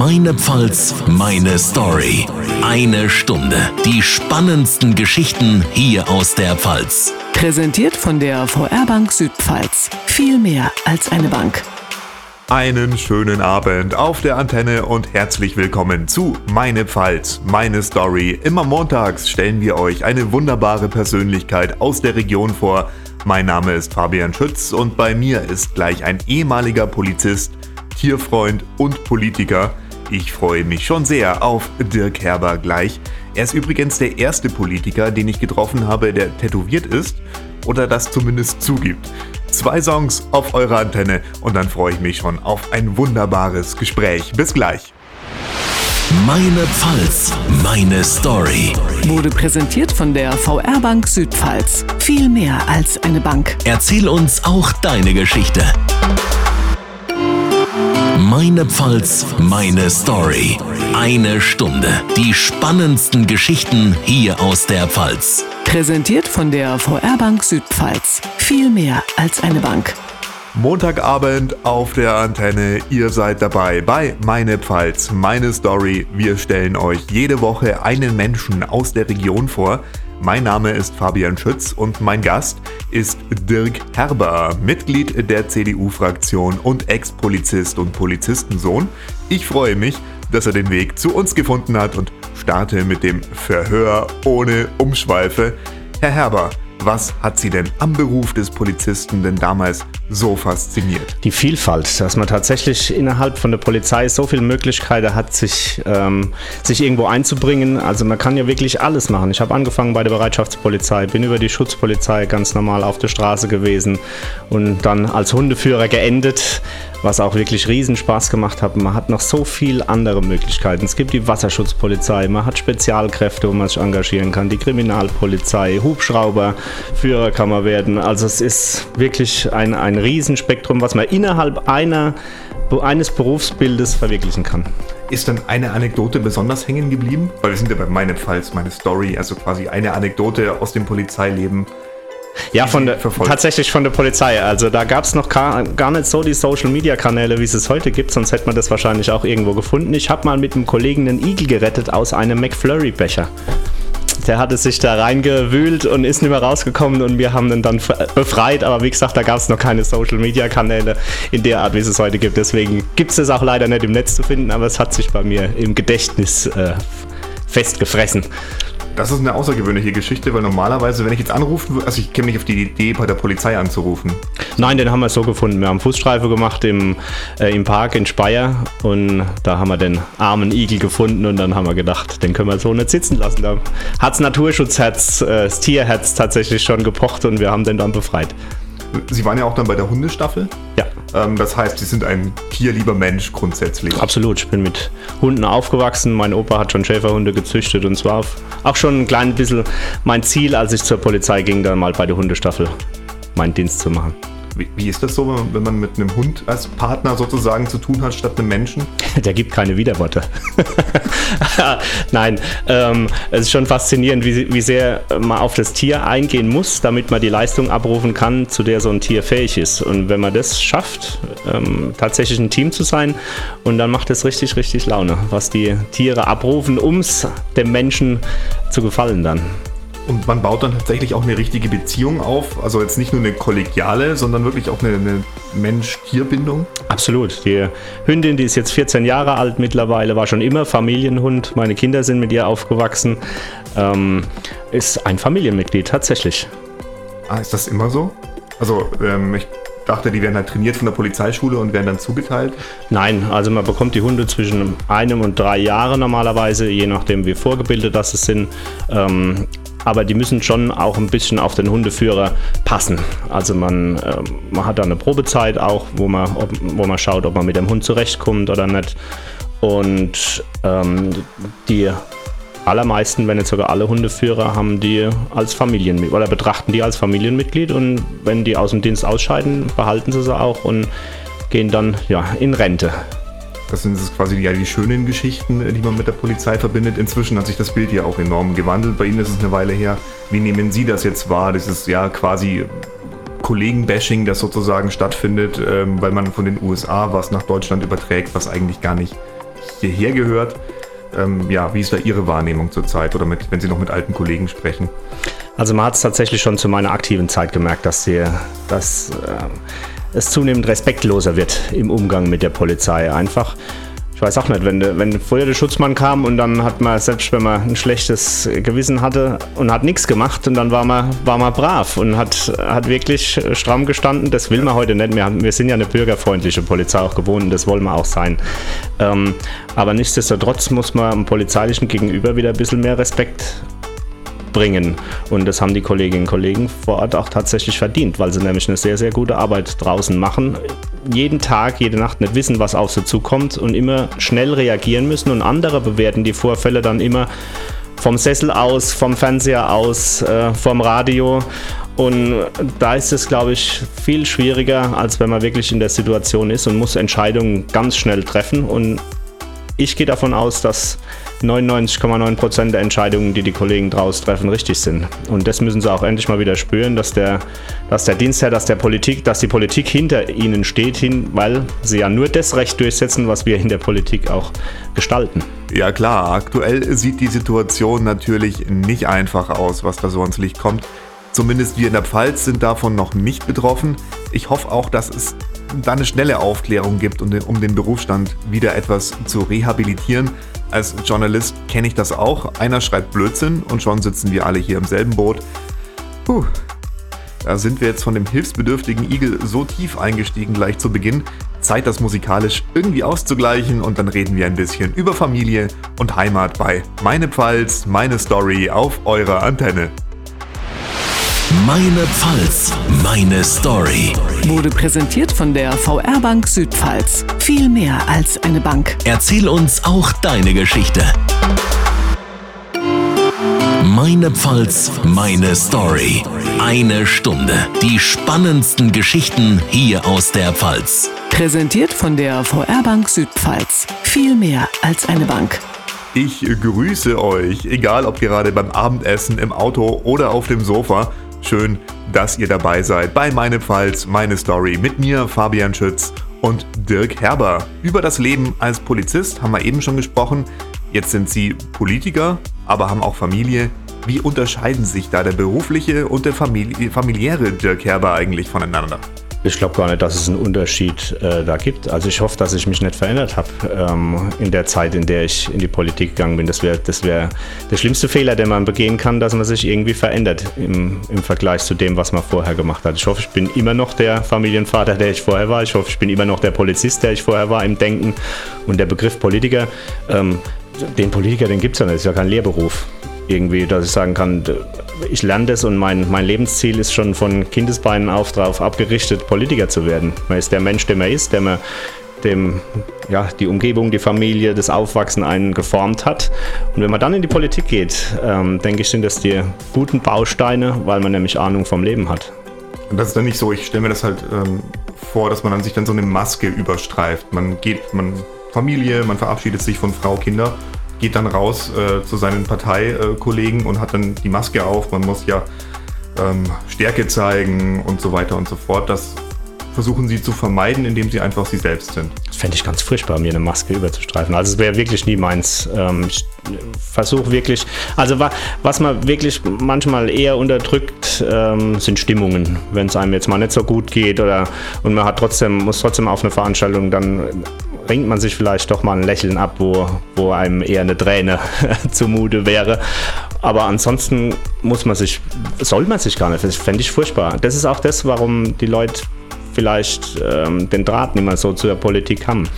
Meine Pfalz, meine Story. Eine Stunde. Die spannendsten Geschichten hier aus der Pfalz. Präsentiert von der VR Bank Südpfalz. Viel mehr als eine Bank. Einen schönen Abend auf der Antenne und herzlich willkommen zu Meine Pfalz, meine Story. Immer montags stellen wir euch eine wunderbare Persönlichkeit aus der Region vor. Mein Name ist Fabian Schütz und bei mir ist gleich ein ehemaliger Polizist, Tierfreund und Politiker. Ich freue mich schon sehr auf Dirk Herber gleich. Er ist übrigens der erste Politiker, den ich getroffen habe, der tätowiert ist oder das zumindest zugibt. Zwei Songs auf eurer Antenne und dann freue ich mich schon auf ein wunderbares Gespräch. Bis gleich. Meine Pfalz, meine Story. Wurde präsentiert von der VR Bank Südpfalz. Viel mehr als eine Bank. Erzähl uns auch deine Geschichte. Meine Pfalz, meine Story. Eine Stunde. Die spannendsten Geschichten hier aus der Pfalz. Präsentiert von der VR Bank Südpfalz. Viel mehr als eine Bank. Montagabend auf der Antenne. Ihr seid dabei bei Meine Pfalz, meine Story. Wir stellen euch jede Woche einen Menschen aus der Region vor. Mein Name ist Fabian Schütz und mein Gast ist Dirk Herber, Mitglied der CDU-Fraktion und Ex-Polizist und Polizistensohn. Ich freue mich, dass er den Weg zu uns gefunden hat und starte mit dem Verhör ohne Umschweife. Herr Herber, was hat Sie denn am Beruf des Polizisten denn damals so fasziniert? Die Vielfalt, dass man tatsächlich innerhalb von der Polizei so viele Möglichkeiten hat, sich, ähm, sich irgendwo einzubringen. Also man kann ja wirklich alles machen. Ich habe angefangen bei der Bereitschaftspolizei, bin über die Schutzpolizei ganz normal auf der Straße gewesen und dann als Hundeführer geendet was auch wirklich riesen Spaß gemacht hat. Man hat noch so viele andere Möglichkeiten. Es gibt die Wasserschutzpolizei, man hat Spezialkräfte, wo man sich engagieren kann, die Kriminalpolizei, Hubschrauber, Führer kann man werden. Also es ist wirklich ein, ein Riesenspektrum, was man innerhalb einer, eines Berufsbildes verwirklichen kann. Ist dann eine Anekdote besonders hängen geblieben? Weil wir sind ja bei meinem Fall, meine Story, also quasi eine Anekdote aus dem Polizeileben, ja, von der, tatsächlich von der Polizei. Also da gab es noch gar, gar nicht so die Social-Media-Kanäle, wie es es heute gibt, sonst hätte man das wahrscheinlich auch irgendwo gefunden. Ich habe mal mit einem Kollegen einen Igel gerettet aus einem McFlurry-Becher. Der hatte sich da reingewühlt und ist nicht mehr rausgekommen und wir haben ihn dann befreit. Aber wie gesagt, da gab es noch keine Social-Media-Kanäle in der Art, wie es es heute gibt. Deswegen gibt es es auch leider nicht im Netz zu finden, aber es hat sich bei mir im Gedächtnis äh, festgefressen. Das ist eine außergewöhnliche Geschichte, weil normalerweise, wenn ich jetzt anrufen würde, also ich käme nicht auf die Idee, bei der Polizei anzurufen. Nein, den haben wir so gefunden. Wir haben Fußstreife gemacht im, äh, im Park in Speyer und da haben wir den armen Igel gefunden und dann haben wir gedacht, den können wir so nicht sitzen lassen. Da hat das Naturschutzherz, äh, das Tierherz tatsächlich schon gepocht und wir haben den dann befreit. Sie waren ja auch dann bei der Hundestaffel. Ja. Ähm, das heißt, Sie sind ein tierlieber Mensch grundsätzlich. Absolut. Ich bin mit Hunden aufgewachsen. Mein Opa hat schon Schäferhunde gezüchtet und zwar auch schon ein klein bisschen mein Ziel, als ich zur Polizei ging, dann mal bei der Hundestaffel meinen Dienst zu machen. Wie, ist das so, wenn man mit einem Hund als Partner sozusagen zu tun hat, statt einem Menschen? Der gibt keine Widerworte. Nein, ähm, es ist schon faszinierend, wie, wie sehr man auf das Tier eingehen muss, damit man die Leistung abrufen kann, zu der so ein Tier fähig ist. Und wenn man das schafft, ähm, tatsächlich ein Team zu sein, und dann macht es richtig, richtig Laune, was die Tiere abrufen, um es dem Menschen zu gefallen dann. Und man baut dann tatsächlich auch eine richtige Beziehung auf. Also jetzt nicht nur eine kollegiale, sondern wirklich auch eine, eine Mensch-Tier-Bindung. Absolut. Die Hündin, die ist jetzt 14 Jahre alt mittlerweile, war schon immer Familienhund. Meine Kinder sind mit ihr aufgewachsen. Ähm, ist ein Familienmitglied tatsächlich. Ah, ist das immer so? Also ähm, ich dachte, die werden halt trainiert von der Polizeischule und werden dann zugeteilt? Nein, also man bekommt die Hunde zwischen einem und drei Jahren normalerweise, je nachdem wie vorgebildet das sind. Ähm, aber die müssen schon auch ein bisschen auf den Hundeführer passen. Also man, äh, man hat da eine Probezeit auch, wo man, ob, wo man schaut, ob man mit dem Hund zurechtkommt oder nicht. Und ähm, die allermeisten, wenn nicht sogar alle Hundeführer, haben die als Familienmitglied oder betrachten die als Familienmitglied und wenn die aus dem Dienst ausscheiden, behalten sie sie auch und gehen dann ja, in Rente. Das sind quasi ja die schönen Geschichten, äh, die man mit der Polizei verbindet. Inzwischen hat sich das Bild ja auch enorm gewandelt. Bei Ihnen ist es eine Weile her. Wie nehmen Sie das jetzt wahr? Ist ja quasi Kollegen-Bashing, das sozusagen stattfindet, ähm, weil man von den USA was nach Deutschland überträgt, was eigentlich gar nicht hierher gehört. Ähm, ja, wie ist da Ihre Wahrnehmung zurzeit oder mit, wenn Sie noch mit alten Kollegen sprechen? Also man hat es tatsächlich schon zu meiner aktiven Zeit gemerkt, dass, die, dass äh, es zunehmend respektloser wird im Umgang mit der Polizei. Einfach ich weiß auch nicht, wenn, wenn vorher der Schutzmann kam und dann hat man, selbst wenn man ein schlechtes Gewissen hatte und hat nichts gemacht und dann war man, war man brav und hat, hat wirklich stramm gestanden. Das will man heute nicht mehr. Wir sind ja eine bürgerfreundliche Polizei auch gewohnt und das wollen wir auch sein. Ähm, aber nichtsdestotrotz muss man am polizeilichen Gegenüber wieder ein bisschen mehr Respekt bringen. Und das haben die Kolleginnen und Kollegen vor Ort auch tatsächlich verdient, weil sie nämlich eine sehr, sehr gute Arbeit draußen machen. Jeden Tag, jede Nacht nicht wissen, was auf sie zukommt und immer schnell reagieren müssen. Und andere bewerten die Vorfälle dann immer vom Sessel aus, vom Fernseher aus, äh, vom Radio. Und da ist es, glaube ich, viel schwieriger, als wenn man wirklich in der Situation ist und muss Entscheidungen ganz schnell treffen. Und ich gehe davon aus, dass 99,9% der Entscheidungen, die die Kollegen draus treffen, richtig sind. Und das müssen sie auch endlich mal wieder spüren, dass der, dass der Dienstherr, dass der Politik, dass die Politik hinter ihnen steht, hin, weil sie ja nur das Recht durchsetzen, was wir in der Politik auch gestalten. Ja klar, aktuell sieht die Situation natürlich nicht einfach aus, was da so ans Licht kommt. Zumindest wir in der Pfalz sind davon noch nicht betroffen. Ich hoffe auch, dass es da eine schnelle Aufklärung gibt, um den, um den Berufsstand wieder etwas zu rehabilitieren. Als Journalist kenne ich das auch. Einer schreibt Blödsinn und schon sitzen wir alle hier im selben Boot. Puh, da sind wir jetzt von dem hilfsbedürftigen Igel so tief eingestiegen gleich zu Beginn. Zeit, das musikalisch irgendwie auszugleichen und dann reden wir ein bisschen über Familie und Heimat bei Meine Pfalz, meine Story auf eurer Antenne. Meine Pfalz, meine Story. Wurde präsentiert von der VR Bank Südpfalz. Viel mehr als eine Bank. Erzähl uns auch deine Geschichte. Meine Pfalz, meine Story. Eine Stunde. Die spannendsten Geschichten hier aus der Pfalz. Präsentiert von der VR Bank Südpfalz. Viel mehr als eine Bank. Ich grüße euch, egal ob gerade beim Abendessen, im Auto oder auf dem Sofa. Schön, dass ihr dabei seid bei Meine Pfalz, meine Story mit mir, Fabian Schütz und Dirk Herber. Über das Leben als Polizist haben wir eben schon gesprochen. Jetzt sind sie Politiker, aber haben auch Familie. Wie unterscheiden sich da der berufliche und der familiäre Dirk Herber eigentlich voneinander? Ich glaube gar nicht, dass es einen Unterschied äh, da gibt. Also ich hoffe, dass ich mich nicht verändert habe ähm, in der Zeit, in der ich in die Politik gegangen bin. Das wäre das wär der schlimmste Fehler, den man begehen kann, dass man sich irgendwie verändert im, im Vergleich zu dem, was man vorher gemacht hat. Ich hoffe, ich bin immer noch der Familienvater, der ich vorher war. Ich hoffe, ich bin immer noch der Polizist, der ich vorher war im Denken. Und der Begriff Politiker, ähm, den Politiker, den gibt es ja nicht. Das ist ja kein Lehrberuf irgendwie, dass ich sagen kann, ich lerne das und mein, mein Lebensziel ist schon von Kindesbeinen auf darauf abgerichtet, Politiker zu werden. Man ist der Mensch, der man ist, der man dem, ja, die Umgebung, die Familie, das Aufwachsen einen geformt hat. Und wenn man dann in die Politik geht, ähm, denke ich, sind das die guten Bausteine, weil man nämlich Ahnung vom Leben hat. Das ist dann nicht so, ich stelle mir das halt ähm, vor, dass man dann sich dann so eine Maske überstreift. Man geht, man Familie, man verabschiedet sich von Frau, Kinder geht dann raus äh, zu seinen Parteikollegen und hat dann die Maske auf. Man muss ja ähm, Stärke zeigen und so weiter und so fort. Das versuchen sie zu vermeiden, indem sie einfach sie selbst sind. Das fände ich ganz furchtbar, mir eine Maske überzustreifen. Also es wäre wirklich nie meins. Ähm, ich versuche wirklich, also was man wirklich manchmal eher unterdrückt, ähm, sind Stimmungen. Wenn es einem jetzt mal nicht so gut geht oder und man hat trotzdem, muss trotzdem auf eine Veranstaltung dann ringt man sich vielleicht doch mal ein Lächeln ab, wo, wo einem eher eine Träne zumute wäre. Aber ansonsten muss man sich, soll man sich gar nicht, das fände ich furchtbar. Das ist auch das, warum die Leute vielleicht ähm, den Draht nicht mehr so zur Politik haben.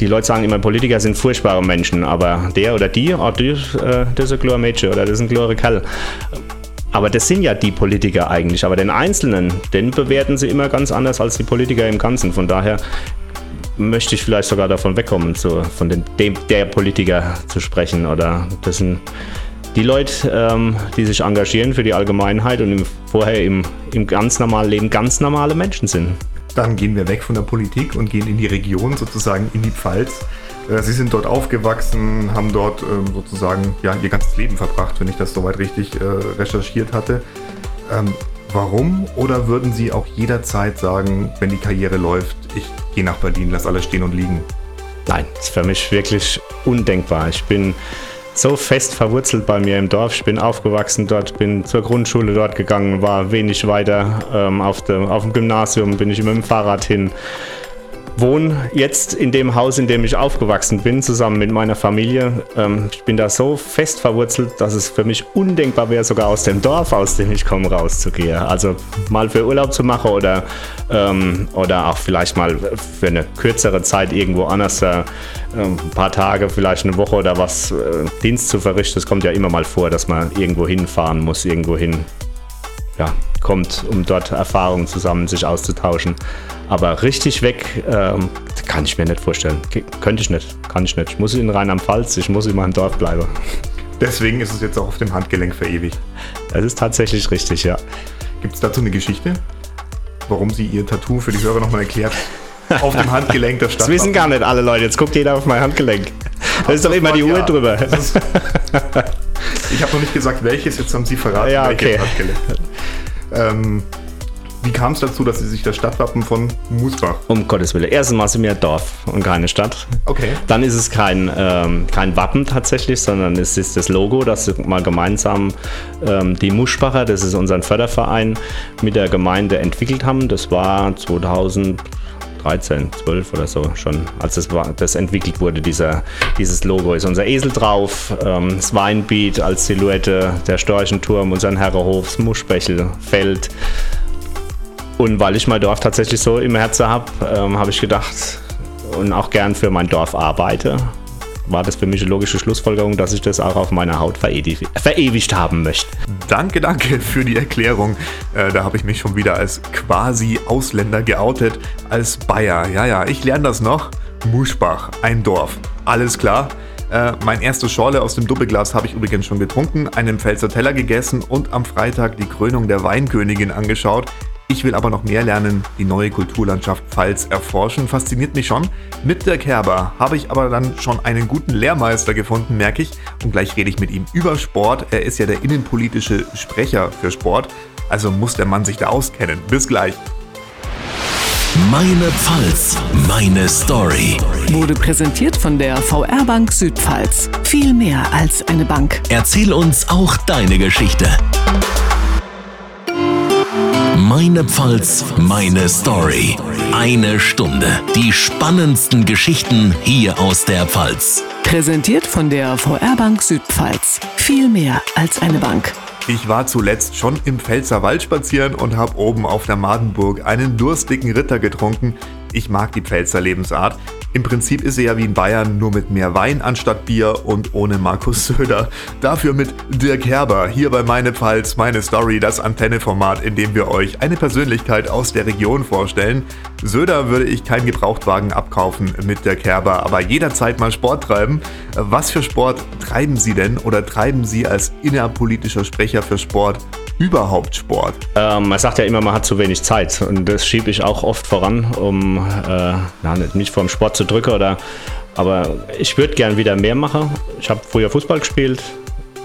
Die Leute sagen immer, Politiker sind furchtbare Menschen, aber der oder die, oh, die äh, das ist ein klarer Mädchen oder das ist ein klarer Kerl. Aber das sind ja die Politiker eigentlich. Aber den Einzelnen, den bewerten sie immer ganz anders als die Politiker im Ganzen. Von daher möchte ich vielleicht sogar davon wegkommen, so, von den, dem, der Politiker zu sprechen. Oder das sind die Leute, ähm, die sich engagieren für die Allgemeinheit und im, vorher im, im ganz normalen Leben ganz normale Menschen sind. Dann gehen wir weg von der Politik und gehen in die Region, sozusagen in die Pfalz. Äh, Sie sind dort aufgewachsen, haben dort ähm, sozusagen ja, Ihr ganzes Leben verbracht, wenn ich das soweit richtig äh, recherchiert hatte. Ähm, warum oder würden Sie auch jederzeit sagen, wenn die Karriere läuft, ich gehe nach Berlin, lass alles stehen und liegen? Nein, ist für mich wirklich undenkbar. Ich bin so fest verwurzelt bei mir im Dorf. Ich bin aufgewachsen dort, bin zur Grundschule dort gegangen, war wenig weiter ähm, auf, de, auf dem Gymnasium, bin ich immer mit dem Fahrrad hin wohne jetzt in dem Haus, in dem ich aufgewachsen bin, zusammen mit meiner Familie. Ähm, ich bin da so fest verwurzelt, dass es für mich undenkbar wäre, sogar aus dem Dorf, aus dem ich komme, rauszugehen. Also mal für Urlaub zu machen oder, ähm, oder auch vielleicht mal für eine kürzere Zeit irgendwo anders, äh, ein paar Tage, vielleicht eine Woche oder was, äh, Dienst zu verrichten. Es kommt ja immer mal vor, dass man irgendwo hinfahren muss, irgendwo hin ja, kommt, um dort Erfahrungen zusammen sich auszutauschen. Aber richtig weg ähm, kann ich mir nicht vorstellen. Ge könnte ich nicht, kann ich nicht. Ich muss in Rheinland-Pfalz, ich muss in meinem Dorf bleiben. Deswegen ist es jetzt auch auf dem Handgelenk verewigt. Das ist tatsächlich richtig, ja. Gibt es dazu eine Geschichte, warum sie ihr Tattoo für die Hörer nochmal erklärt? Auf dem Handgelenk der Stadt. Das wissen gar nicht alle Leute. Jetzt guckt jeder auf mein Handgelenk. Da ist doch immer die Uhr ja. drüber. ich habe noch nicht gesagt, welches. Jetzt haben Sie verraten, ja, okay. welches Handgelenk. Ähm, wie kam es dazu, dass Sie sich das Stadtwappen von Musbach? Um Gottes Willen. Erstens mal sind wir ein Dorf und keine Stadt. Okay. Dann ist es kein, ähm, kein Wappen tatsächlich, sondern es ist das Logo, das mal gemeinsam ähm, die Muschbacher, das ist unser Förderverein, mit der Gemeinde entwickelt haben. Das war 2000. 13, 12 oder so schon, als das, war, das entwickelt wurde, dieser, dieses Logo. Ist unser Esel drauf, ähm, das Weinbeet als Silhouette, der Storchenturm, unser Herrehof, das Muschbechel, Feld. Und weil ich mein Dorf tatsächlich so im Herzen habe, ähm, habe ich gedacht und auch gern für mein Dorf arbeite, war das für mich eine logische Schlussfolgerung, dass ich das auch auf meiner Haut verewigt, haben möchte. Danke, danke für die Erklärung. Äh, da habe ich mich schon wieder als quasi Ausländer geoutet, als Bayer. Ja, ja, ich lerne das noch. Muschbach, ein Dorf. Alles klar. Äh, mein erstes Schorle aus dem Doppelglas habe ich übrigens schon getrunken, einen Pfälzer Teller gegessen und am Freitag die Krönung der Weinkönigin angeschaut. Ich will aber noch mehr lernen, die neue Kulturlandschaft Pfalz erforschen, fasziniert mich schon. Mit der Kerber habe ich aber dann schon einen guten Lehrmeister gefunden, merke ich. Und gleich rede ich mit ihm über Sport. Er ist ja der innenpolitische Sprecher für Sport. Also muss der Mann sich da auskennen. Bis gleich. Meine Pfalz, meine Story. Wurde präsentiert von der VR Bank Südpfalz. Viel mehr als eine Bank. Erzähl uns auch deine Geschichte. Meine Pfalz, meine Story. Eine Stunde. Die spannendsten Geschichten hier aus der Pfalz. Präsentiert von der VR Bank Südpfalz. Viel mehr als eine Bank. Ich war zuletzt schon im Pfälzer Wald spazieren und habe oben auf der Madenburg einen durstigen Ritter getrunken. Ich mag die Pfälzer Lebensart. Im Prinzip ist sie ja wie in Bayern, nur mit mehr Wein anstatt Bier und ohne Markus Söder. Dafür mit Dirk Herber, hier bei Meine Pfalz, Meine Story, das Antenneformat, in dem wir euch eine Persönlichkeit aus der Region vorstellen. Söder würde ich keinen Gebrauchtwagen abkaufen mit Dirk Herber, aber jederzeit mal Sport treiben. Was für Sport treiben Sie denn oder treiben Sie als innerpolitischer Sprecher für Sport überhaupt Sport? Ähm, man sagt ja immer, man hat zu wenig Zeit und das schiebe ich auch oft voran, um äh, na, nicht vom Sport zu drücken oder aber ich würde gern wieder mehr machen. Ich habe früher Fußball gespielt,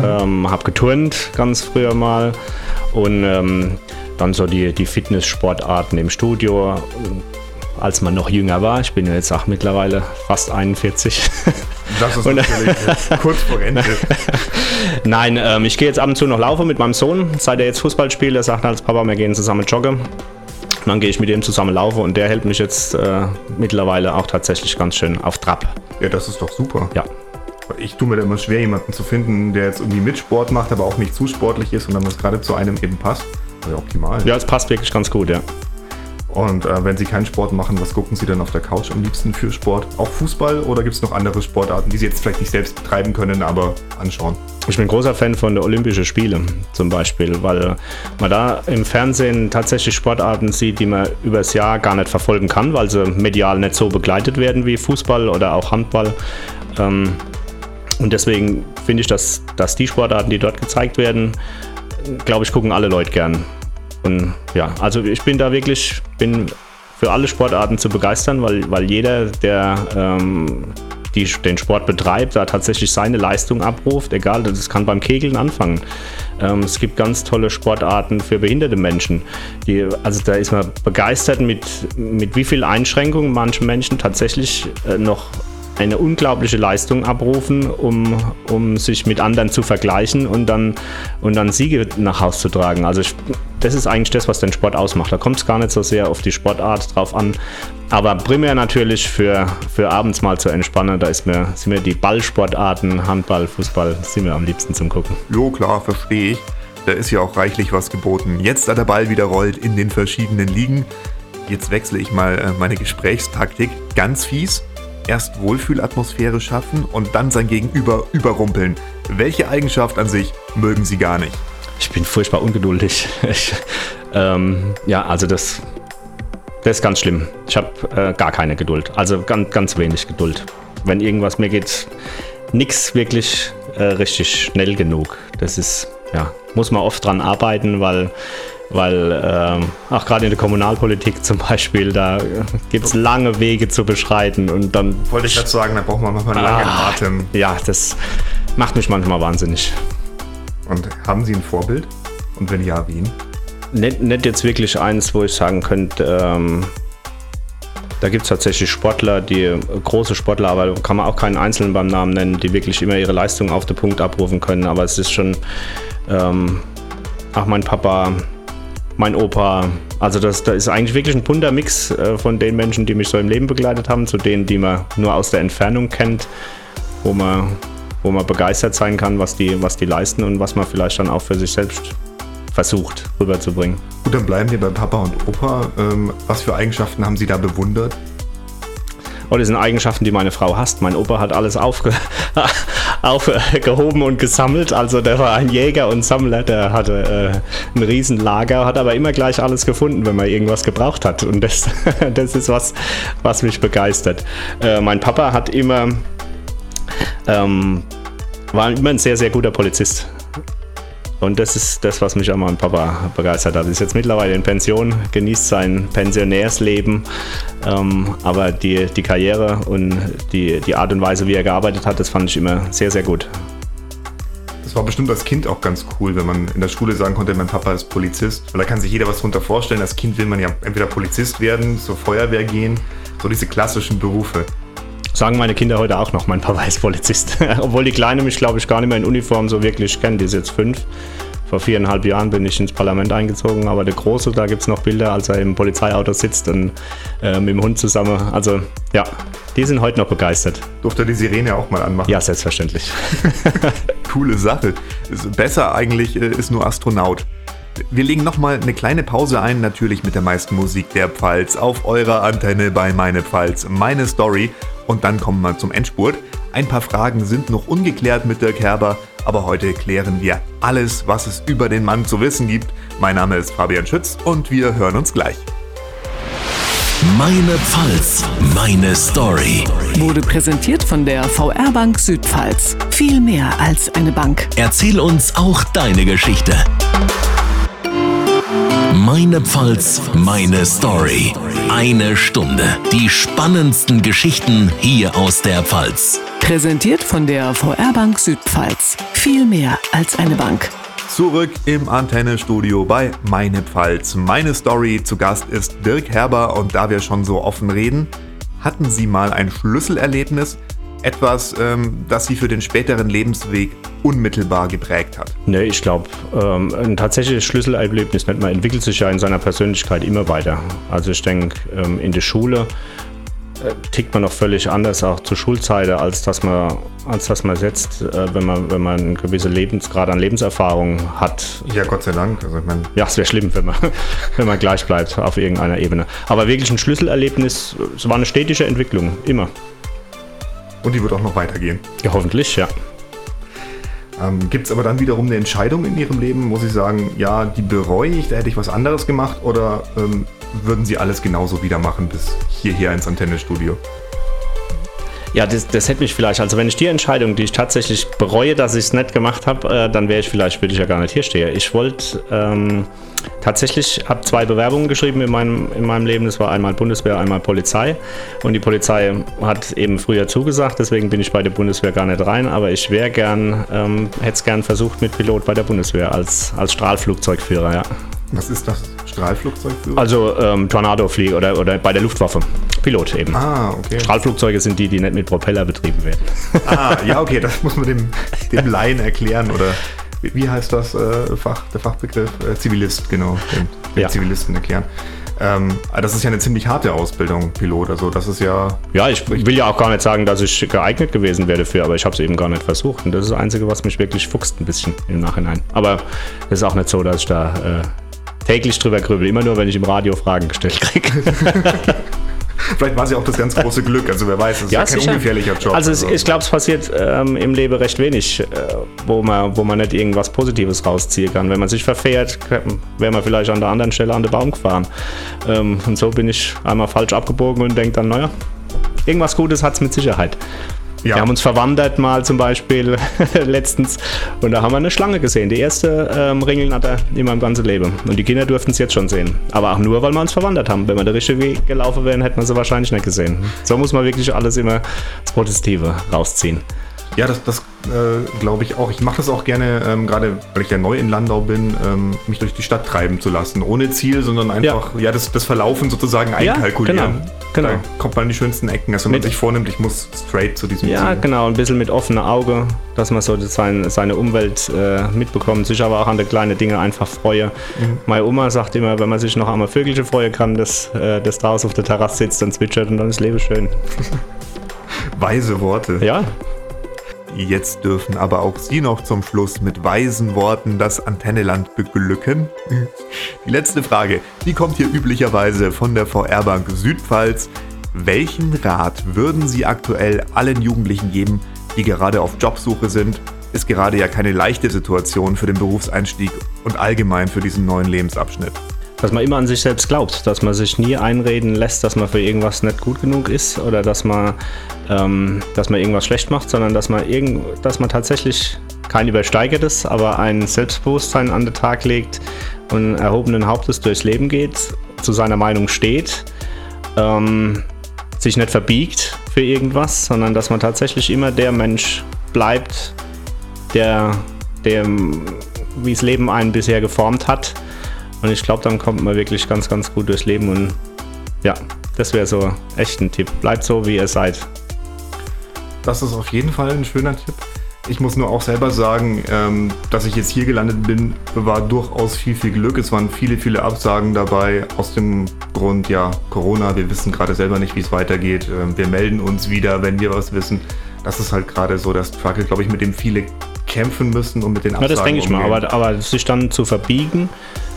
ähm, habe geturnt ganz früher mal und ähm, dann so die, die Fitness-Sportarten im Studio als man noch jünger war. Ich bin ja jetzt auch mittlerweile fast 41. Das ist natürlich kurz vor Rente. Nein, ähm, ich gehe jetzt ab und zu noch laufen mit meinem Sohn. Seit er jetzt Fußball spielt, er sagt als Papa, wir gehen zusammen joggen. Und dann gehe ich mit ihm zusammen laufen und der hält mich jetzt äh, mittlerweile auch tatsächlich ganz schön auf Trab. Ja, das ist doch super. Ja. Ich tue mir da immer schwer, jemanden zu finden, der jetzt irgendwie mit Sport macht, aber auch nicht zu sportlich ist, sondern was gerade zu einem eben passt. Ja, optimal. Ja, es passt wirklich ganz gut, ja. Und äh, wenn Sie keinen Sport machen, was gucken Sie dann auf der Couch am liebsten für Sport? Auch Fußball oder gibt es noch andere Sportarten, die Sie jetzt vielleicht nicht selbst betreiben können, aber anschauen? Ich bin großer Fan von der Olympischen Spiele zum Beispiel, weil man da im Fernsehen tatsächlich Sportarten sieht, die man übers Jahr gar nicht verfolgen kann, weil sie medial nicht so begleitet werden wie Fußball oder auch Handball. Ähm, und deswegen finde ich, dass, dass die Sportarten, die dort gezeigt werden, glaube ich, gucken alle Leute gern. Und ja, also ich bin da wirklich, bin für alle Sportarten zu begeistern, weil, weil jeder, der ähm, die, den Sport betreibt, da tatsächlich seine Leistung abruft, egal, das kann beim Kegeln anfangen. Ähm, es gibt ganz tolle Sportarten für behinderte Menschen. Die, also da ist man begeistert, mit, mit wie viel Einschränkungen manche Menschen tatsächlich äh, noch eine unglaubliche Leistung abrufen, um, um sich mit anderen zu vergleichen und dann, und dann Siege nach Hause zu tragen. Also ich, das ist eigentlich das, was den Sport ausmacht. Da kommt es gar nicht so sehr auf die Sportart drauf an. Aber primär natürlich für, für abends mal zu entspannen, da ist mir, sind mir die Ballsportarten, Handball, Fußball, sind mir am liebsten zum Gucken. Jo, klar, verstehe ich. Da ist ja auch reichlich was geboten. Jetzt, da der Ball wieder rollt in den verschiedenen Ligen. Jetzt wechsle ich mal äh, meine Gesprächstaktik. Ganz fies. Erst Wohlfühlatmosphäre schaffen und dann sein Gegenüber überrumpeln. Welche Eigenschaft an sich mögen Sie gar nicht? Ich bin furchtbar ungeduldig. Ich, ähm, ja, also das, das ist ganz schlimm. Ich habe äh, gar keine Geduld. Also ganz, ganz wenig Geduld. Wenn irgendwas mir geht, nichts wirklich äh, richtig schnell genug. Das ist, ja, muss man oft dran arbeiten, weil weil ähm, auch gerade in der Kommunalpolitik zum Beispiel, da gibt es lange Wege zu beschreiten und dann. Wollte ich dazu sagen, da braucht man manchmal einen langen Ah, Atem. Ja, das macht mich manchmal wahnsinnig. Und haben Sie ein Vorbild? Und wenn ja, wen? Nicht, nicht jetzt wirklich eins, wo ich sagen könnte, ähm, da gibt es tatsächlich Sportler, die große Sportler, aber kann man auch keinen Einzelnen beim Namen nennen, die wirklich immer ihre Leistung auf den Punkt abrufen können. Aber es ist schon ähm, auch mein Papa, mein Opa. Also das, da ist eigentlich wirklich ein bunter Mix äh, von den Menschen, die mich so im Leben begleitet haben, zu denen, die man nur aus der Entfernung kennt, wo man, wo man begeistert sein kann, was die, was die leisten und was man vielleicht dann auch für sich selbst versucht rüberzubringen. Gut, dann bleiben wir bei Papa und Opa. Ähm, was für Eigenschaften haben Sie da bewundert? Oh, das sind Eigenschaften, die meine Frau hasst. Mein Opa hat alles aufge aufgehoben und gesammelt. Also der war ein Jäger und Sammler, der hatte äh, ein Riesenlager, hat aber immer gleich alles gefunden, wenn man irgendwas gebraucht hat. Und das, das ist was, was mich begeistert. Äh, mein Papa hat immer, ähm, war immer ein sehr, sehr guter Polizist. Und das ist das, was mich an meinem Papa begeistert hat. Ist jetzt mittlerweile in Pension, genießt sein Pensionärsleben. Ähm, aber die, die Karriere und die, die Art und Weise, wie er gearbeitet hat, das fand ich immer sehr, sehr gut. Das war bestimmt als Kind auch ganz cool, wenn man in der Schule sagen konnte, mein Papa ist Polizist. Weil da kann sich jeder was drunter vorstellen. Als Kind will man ja entweder Polizist werden, zur Feuerwehr gehen, so diese klassischen Berufe. Sagen meine Kinder heute auch noch, mein Papa ist Polizist. Obwohl die Kleine mich, glaube ich, gar nicht mehr in Uniform so wirklich kennt. Die ist jetzt fünf. Vor viereinhalb Jahren bin ich ins Parlament eingezogen, aber der Große, da gibt es noch Bilder, als er im Polizeiauto sitzt und äh, mit dem Hund zusammen. Also ja, die sind heute noch begeistert. Durfte er die Sirene auch mal anmachen. Ja, selbstverständlich. Coole Sache. Besser eigentlich äh, ist nur Astronaut. Wir legen nochmal eine kleine Pause ein, natürlich mit der meisten Musik der Pfalz auf eurer Antenne bei Meine Pfalz, meine Story. Und dann kommen wir zum Endspurt. Ein paar Fragen sind noch ungeklärt mit Dirk Herber, aber heute klären wir alles, was es über den Mann zu wissen gibt. Mein Name ist Fabian Schütz und wir hören uns gleich. Meine Pfalz, meine Story. Wurde präsentiert von der VR Bank Südpfalz. Viel mehr als eine Bank. Erzähl uns auch deine Geschichte. Meine Pfalz, meine Story. Eine Stunde. Die spannendsten Geschichten hier aus der Pfalz. Präsentiert von der VR Bank Südpfalz. Viel mehr als eine Bank. Zurück im Antenne-Studio bei Meine Pfalz. Meine Story zu Gast ist Dirk Herber und da wir schon so offen reden, hatten Sie mal ein Schlüsselerlebnis? Etwas, ähm, das Sie für den späteren Lebensweg unmittelbar geprägt hat? Nee, ich glaube, ähm, ein tatsächliches Schlüsselerlebnis. Man entwickelt sich ja in seiner Persönlichkeit immer weiter. Also ich denke, ähm, in der Schule äh, tickt man noch völlig anders, auch zur Schulzeit, als dass man, als dass man setzt, äh, wenn man, wenn man einen gewissen Lebensgrad an Lebenserfahrung hat. Ja, Gott sei Dank. Also ich meine, Ja, es wäre schlimm, wenn man, wenn man gleich bleibt auf irgendeiner Ebene. Aber wirklich ein Schlüsselerlebnis, es war eine stetige Entwicklung, immer. Und die wird auch noch weitergehen. Ja, hoffentlich, ja. Ähm, Gibt es aber dann wiederum eine Entscheidung in Ihrem Leben, wo Sie sagen, ja, die bereue ich, da hätte ich was anderes gemacht oder ähm, würden Sie alles genauso wieder machen bis hierher ins Antennestudio? Ja, das, das hätte mich vielleicht, also wenn ich die Entscheidung, die ich tatsächlich bereue, dass ich es nicht gemacht habe, äh, dann wäre ich vielleicht, würde ich ja gar nicht hier stehen. Ich wollte ähm, tatsächlich, habe zwei Bewerbungen geschrieben in meinem, in meinem Leben. Das war einmal Bundeswehr, einmal Polizei. Und die Polizei hat eben früher zugesagt, deswegen bin ich bei der Bundeswehr gar nicht rein. Aber ich wäre gern, ähm, hätte es gern versucht mit Pilot bei der Bundeswehr als, als Strahlflugzeugführer, ja. Was ist das? Strahlflugzeugführer? Also ähm, Tornado-Flieger oder, oder bei der Luftwaffe. Pilot eben. ah, okay. Strahlflugzeuge sind die, die nicht mit Propeller betrieben werden. Ah, ja, okay, das muss man dem, dem Laien erklären oder wie, heißt das äh, Fach, der Fachbegriff? Äh, Zivilist, genau, dem, dem Ja. Zivilisten erklären. Ähm, aber das ist ja eine ziemlich harte Ausbildung, Pilot. Also das ist ja. Ja, ich will ja auch gar nicht sagen, dass ich geeignet gewesen wäre dafür, aber ich habe es eben gar nicht versucht. Und das ist das Einzige, was mich wirklich fuchst ein bisschen im Nachhinein. Aber es ist auch nicht so, dass ich da äh, täglich drüber grübel. Immer nur, wenn ich im Radio Fragen gestellt kriege. Vielleicht war es ja auch das ganz große Glück. Also wer weiß, es ist ja, kein ungefährlicher Job. Also es, ich glaube, es passiert ähm, im Leben recht wenig, äh, wo, man, wo man nicht irgendwas Positives rausziehen kann. Wenn man sich verfährt, wäre man vielleicht an der anderen Stelle an den Baum gefahren. Ähm, und so bin ich einmal falsch abgebogen und denke dann, naja, irgendwas Gutes hat es mit Sicherheit. Ja. Wir haben uns verwandert mal zum Beispiel letztens und da haben wir eine Schlange gesehen. Die erste ähm, Ringelnatter in meinem ganzen Leben. Und die Kinder durften es jetzt schon sehen. Aber auch nur, weil wir uns verwandert haben. Wenn wir der richtige Weg gelaufen wären, hätten wir sie wahrscheinlich nicht gesehen. So muss man wirklich alles immer das Positive rausziehen. Ja, das, das äh, glaube ich auch. Ich mache das auch gerne, ähm, gerade weil ich ja neu in Landau bin, ähm, mich durch die Stadt treiben zu lassen. Ohne Ziel, sondern einfach ja. das, das Verlaufen sozusagen einkalkulieren. genau, genau. Da kommt man in die schönsten Ecken. Also wenn man sich vornimmt, ich muss straight zu diesem Ja, Ziel. genau, ein bisschen mit offenem Auge, dass man so sein, seine Umwelt äh, mitbekommt, sich aber auch an die kleinen Dinge einfach freue. Meine Oma sagt immer, wenn man sich noch einmal Vögelchen freuen kann, das, äh, das draußen auf der Terrasse sitzt und zwitschert und dann ist Leben schön. Weise Worte. Ja, Jetzt dürfen aber auch Sie noch zum Schluss mit weisen Worten das Antenneland beglücken. Die letzte Frage, die kommt hier üblicherweise von der VR-Bank Südpfalz. Welchen Rat würden Sie aktuell allen Jugendlichen geben, die gerade auf Jobsuche sind? Ist gerade ja keine leichte Situation für den Berufseinstieg und allgemein für diesen neuen Lebensabschnitt. Dass man immer an sich selbst glaubt, dass man sich nie einreden lässt, dass man für irgendwas nicht gut genug ist oder dass man, ähm, dass man irgendwas schlecht macht, sondern dass man, irgend, dass man tatsächlich kein übersteigertes, aber ein Selbstbewusstsein an den Tag legt und erhobenen Hauptes durchs Leben geht, zu seiner Meinung steht, ähm, sich nicht verbiegt für irgendwas, sondern dass man tatsächlich immer der Mensch bleibt, der, der wie das Leben einen bisher geformt hat. Und ich glaube, dann kommt man wirklich ganz, ganz gut durchs Leben. Und ja, das wäre so echt ein Tipp. Bleibt so, wie ihr seid. Das ist auf jeden Fall ein schöner Tipp. Ich muss nur auch selber sagen, ähm, dass ich jetzt hier gelandet bin, war durchaus viel, viel Glück. Es waren viele, viele Absagen dabei. Aus dem Grund, ja, Corona, wir wissen gerade selber nicht, wie es weitergeht. Ähm, wir melden uns wieder, wenn wir was wissen. Das ist halt gerade so das Struggle, glaube ich, mit dem viele kämpfen müssen und mit den Ja, Absagen das denke ich mal. umgehen. Aber, aber sich dann zu verbiegen,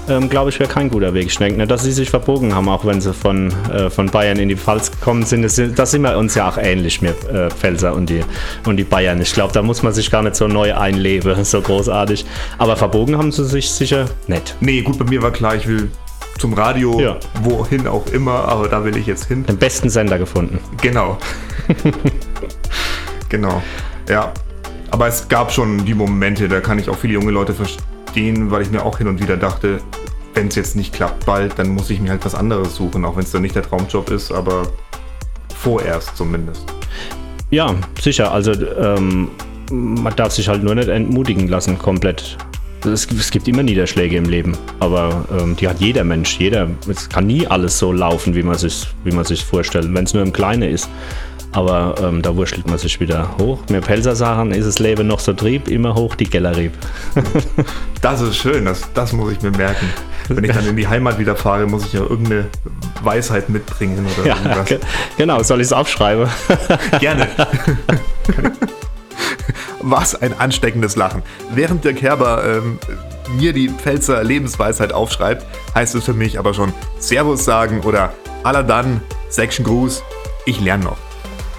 ähm, glaube ich, wäre kein guter Weg. Ich denke nicht, dass sie sich verbogen haben, auch wenn sie von, äh, von Bayern in die Pfalz gekommen sind. Das, sind- das sind wir uns ja auch ähnlich, wir äh, Pfälzer und die, und die Bayern. Ich glaube, da muss man sich gar nicht so neu einleben, so großartig. Aber verbogen haben sie sich sicher nicht. Nee, gut, bei mir war klar, ich will zum Radio, Ja. wohin auch immer, aber da will ich jetzt hin. Den besten Sender gefunden. Genau. genau. Ja. Aber es gab schon die Momente, da kann ich auch viele junge Leute verstehen, weil ich mir auch hin und wieder dachte, wenn es jetzt nicht klappt bald, dann muss ich mir halt was anderes suchen, auch wenn es dann nicht der Traumjob ist, aber vorerst zumindest. Ja, sicher. Also ähm, man darf sich halt nur nicht entmutigen lassen komplett. Es, es gibt immer Niederschläge im Leben, aber ähm, die hat jeder Mensch. Jeder, es kann nie alles so laufen, wie man sich, wie man sich vorstellt, wenn es nur im Kleinen ist. Aber ähm, da wurschtelt man sich wieder hoch. Mir Pelzer sagen, ist das Leben noch so trieb, immer hoch die Gellerrieb. Das ist schön, das, das muss ich mir merken. Wenn ich dann in die Heimat wieder fahre, muss ich ja irgendeine Weisheit mitbringen oder Ja, irgendwas. ge- genau, soll ich es aufschreiben? Gerne. Was ein ansteckendes Lachen. Während der Kerber ähm, mir die Pfälzer Lebensweisheit aufschreibt, heißt es für mich aber schon Servus sagen oder Aladan, Section Gruß, ich lerne noch.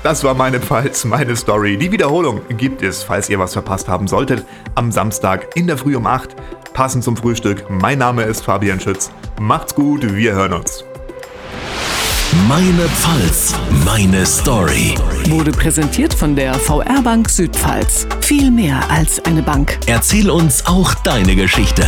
Das war meine Pfalz, meine Story. Die Wiederholung gibt es, falls ihr was verpasst haben solltet, am Samstag in der Früh um 8, passend zum Frühstück. Mein Name ist Fabian Schütz. Macht's gut, wir hören uns. Meine Pfalz, meine Story. Wurde präsentiert von der VR Bank Südpfalz. Viel mehr als eine Bank. Erzähl uns auch deine Geschichte.